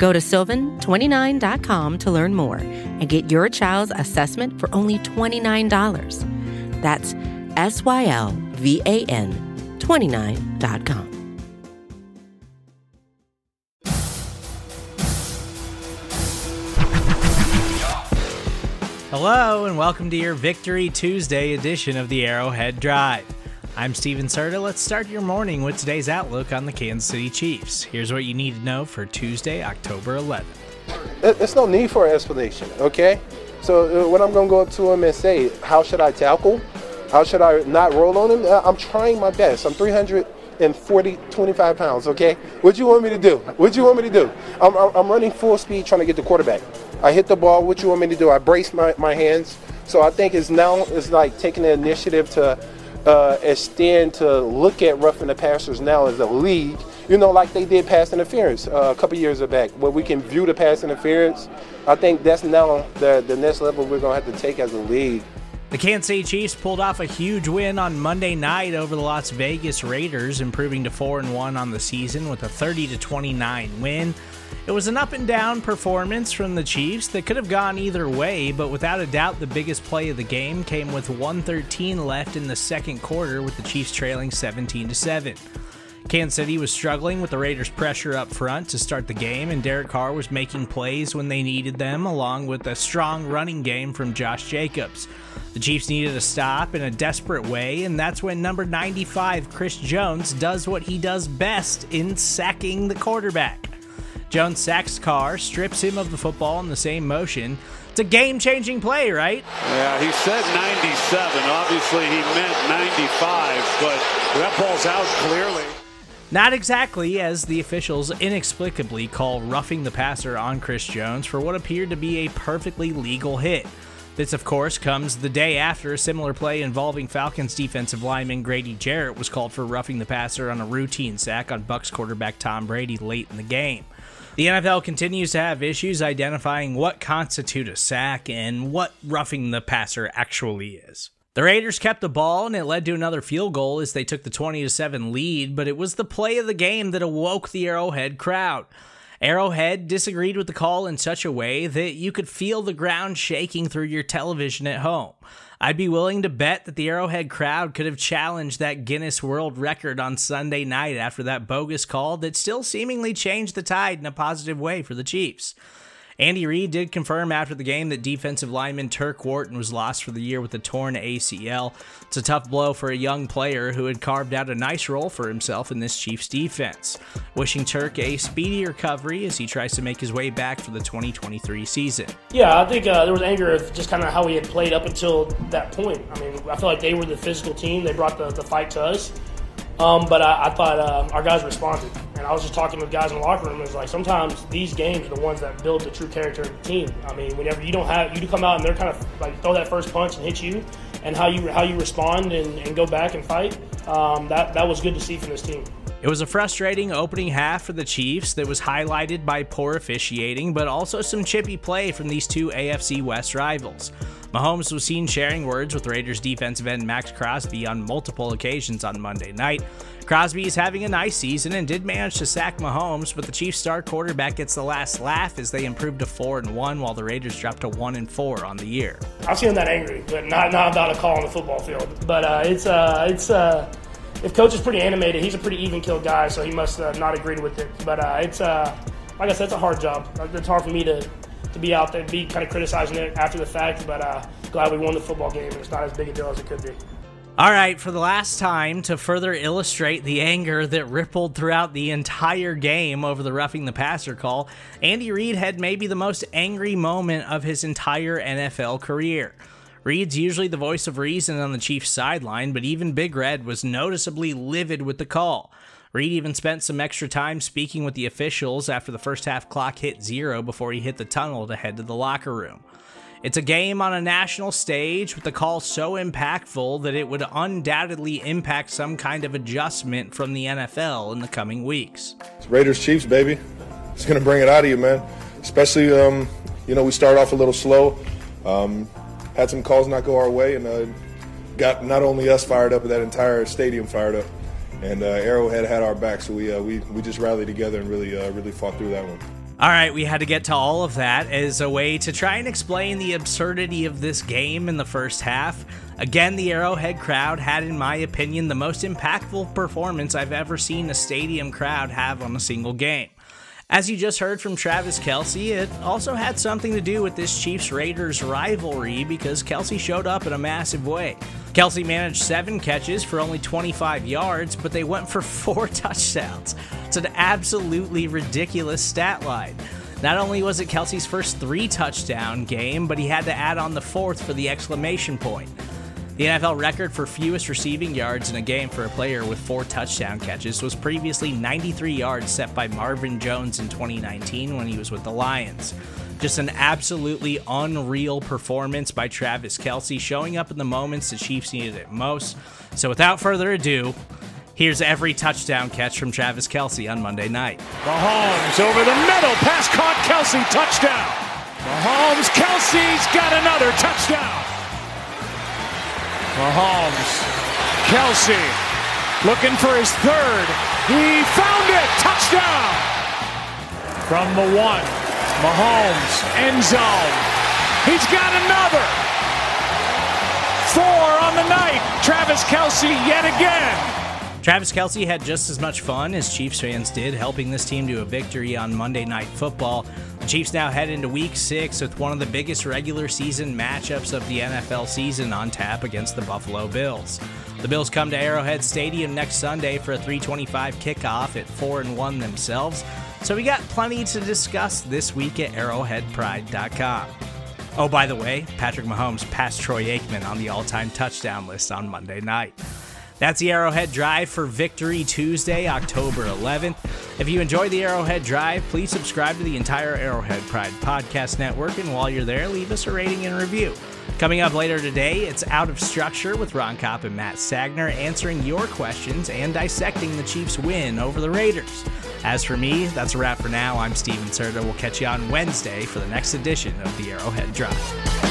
Go to sylvan29.com to learn more and get your child's assessment for only $29. That's S Y L V A N 29.com. Hello, and welcome to your Victory Tuesday edition of the Arrowhead Drive. I'm Stephen Serda. Let's start your morning with today's outlook on the Kansas City Chiefs. Here's what you need to know for Tuesday, October 11th. There's no need for an explanation, okay? So uh, when I'm going to go up to him and say, how should I tackle? How should I not roll on him? Uh, I'm trying my best. I'm 340, 25 pounds, okay? What do you want me to do? What do you want me to do? I'm, I'm, I'm running full speed trying to get the quarterback. I hit the ball. What you want me to do? I brace my, my hands. So I think it's now it's like taking the initiative to uh, extend to look at roughing the passers now as a league. You know, like they did pass interference uh, a couple years back, where we can view the pass interference. I think that's now the the next level we're gonna have to take as a league. The Kansas City Chiefs pulled off a huge win on Monday night over the Las Vegas Raiders, improving to 4 and 1 on the season with a 30 to 29 win. It was an up and down performance from the Chiefs that could have gone either way, but without a doubt, the biggest play of the game came with 113 left in the second quarter, with the Chiefs trailing 17 to 7. Kansas City was struggling with the Raiders' pressure up front to start the game, and Derek Carr was making plays when they needed them, along with a strong running game from Josh Jacobs. The Chiefs needed a stop in a desperate way, and that's when number 95, Chris Jones, does what he does best in sacking the quarterback. Jones sacks Carr, strips him of the football in the same motion. It's a game changing play, right? Yeah, he said 97. Obviously, he meant 95, but that ball's out clearly. Not exactly, as the officials inexplicably call roughing the passer on Chris Jones for what appeared to be a perfectly legal hit. This, of course, comes the day after a similar play involving Falcons defensive lineman Grady Jarrett was called for roughing the passer on a routine sack on Bucks quarterback Tom Brady late in the game. The NFL continues to have issues identifying what constitutes a sack and what roughing the passer actually is. The Raiders kept the ball and it led to another field goal as they took the 20 7 lead, but it was the play of the game that awoke the Arrowhead crowd. Arrowhead disagreed with the call in such a way that you could feel the ground shaking through your television at home. I'd be willing to bet that the Arrowhead crowd could have challenged that Guinness World Record on Sunday night after that bogus call that still seemingly changed the tide in a positive way for the Chiefs. Andy Reid did confirm after the game that defensive lineman Turk Wharton was lost for the year with a torn ACL. It's a tough blow for a young player who had carved out a nice role for himself in this Chiefs defense. Wishing Turk a speedy recovery as he tries to make his way back for the 2023 season. Yeah, I think uh, there was anger of just kind of how he had played up until that point. I mean, I feel like they were the physical team. They brought the, the fight to us. Um, but I, I thought uh, our guys responded. And I was just talking with guys in the locker room. It was like sometimes these games are the ones that build the true character of the team. I mean, whenever you don't have you come out and they're kind of like throw that first punch and hit you, and how you how you respond and, and go back and fight. Um, that that was good to see from this team. It was a frustrating opening half for the Chiefs that was highlighted by poor officiating, but also some chippy play from these two AFC West rivals. Mahomes was seen sharing words with Raiders defensive end Maxx Crosby on multiple occasions on Monday night. Crosby is having a nice season and did manage to sack Mahomes, but the Chiefs star quarterback gets the last laugh as they improved to 4 and 1 while the Raiders dropped to 1 and 4 on the year. I've seen that angry, but not not about a call on the football field. But uh, it's uh, it's uh, if coach is pretty animated, he's a pretty even killed guy, so he must uh, not agree with it. But uh, it's uh, like I said, it's a hard job. It's hard for me to to be out there, be kind of criticizing it after the fact. But uh, glad we won the football game, and it's not as big a deal as it could be. All right, for the last time, to further illustrate the anger that rippled throughout the entire game over the roughing the passer call, Andy Reid had maybe the most angry moment of his entire NFL career. Reid's usually the voice of reason on the Chiefs sideline, but even Big Red was noticeably livid with the call. Reid even spent some extra time speaking with the officials after the first half clock hit zero before he hit the tunnel to head to the locker room. It's a game on a national stage with the call so impactful that it would undoubtedly impact some kind of adjustment from the NFL in the coming weeks. It's Raiders Chiefs, baby. It's going to bring it out of you, man. Especially, um, you know, we start off a little slow, um, had some calls not go our way, and uh, got not only us fired up, but that entire stadium fired up. And uh, Arrowhead had our back, so we, uh, we, we just rallied together and really, uh, really fought through that one. All right, we had to get to all of that as a way to try and explain the absurdity of this game in the first half. Again, the Arrowhead crowd had, in my opinion, the most impactful performance I've ever seen a stadium crowd have on a single game. As you just heard from Travis Kelce, it also had something to do with this Chiefs Raiders rivalry because Kelce showed up in a massive way. Kelce managed seven catches for only 25 yards, but they went for four touchdowns. It's an absolutely ridiculous stat line. Not only was it Kelce's first three touchdown game, but he had to add on the fourth for the exclamation point. The NFL record for fewest receiving yards in a game for a player with four touchdown catches was previously 93 yards set by Marvin Jones in 2019 when he was with the Lions. Just an absolutely unreal performance by Travis Kelce, showing up in the moments the Chiefs needed it most. So, without further ado, here's every touchdown catch from Travis Kelce on Monday night. Mahomes over the middle, pass caught, Kelce, touchdown. Mahomes, Kelce's got another touchdown. Mahomes, Kelce looking for his third. He found it, touchdown. From the one, Mahomes, end zone. He's got another. Four on the night. Travis Kelce yet again. Travis Kelce had just as much fun as Chiefs fans did, helping this team to a victory on Monday Night Football. Chiefs now head into week six with one of the biggest regular season matchups of the NFL season on tap against the Buffalo Bills. The Bills come to Arrowhead Stadium next Sunday for a 325 kickoff at 4 and 1 themselves. So we got plenty to discuss this week at arrowheadpride.com. Oh, by the way, Patrick Mahomes passed Troy Aikman on the all time touchdown list on Monday night. That's the Arrowhead Drive for Victory Tuesday, October 11th. If you enjoy the Arrowhead Drive, please subscribe to the entire Arrowhead Pride podcast network, and while you're there, leave us a rating and review. Coming up later today, it's Out of Structure with Ron Kopp and Matt Sagner answering your questions and dissecting the Chiefs' win over the Raiders. As for me, that's a wrap for now. I'm Stephen Serda. We'll catch you on Wednesday for the next edition of the Arrowhead Drive.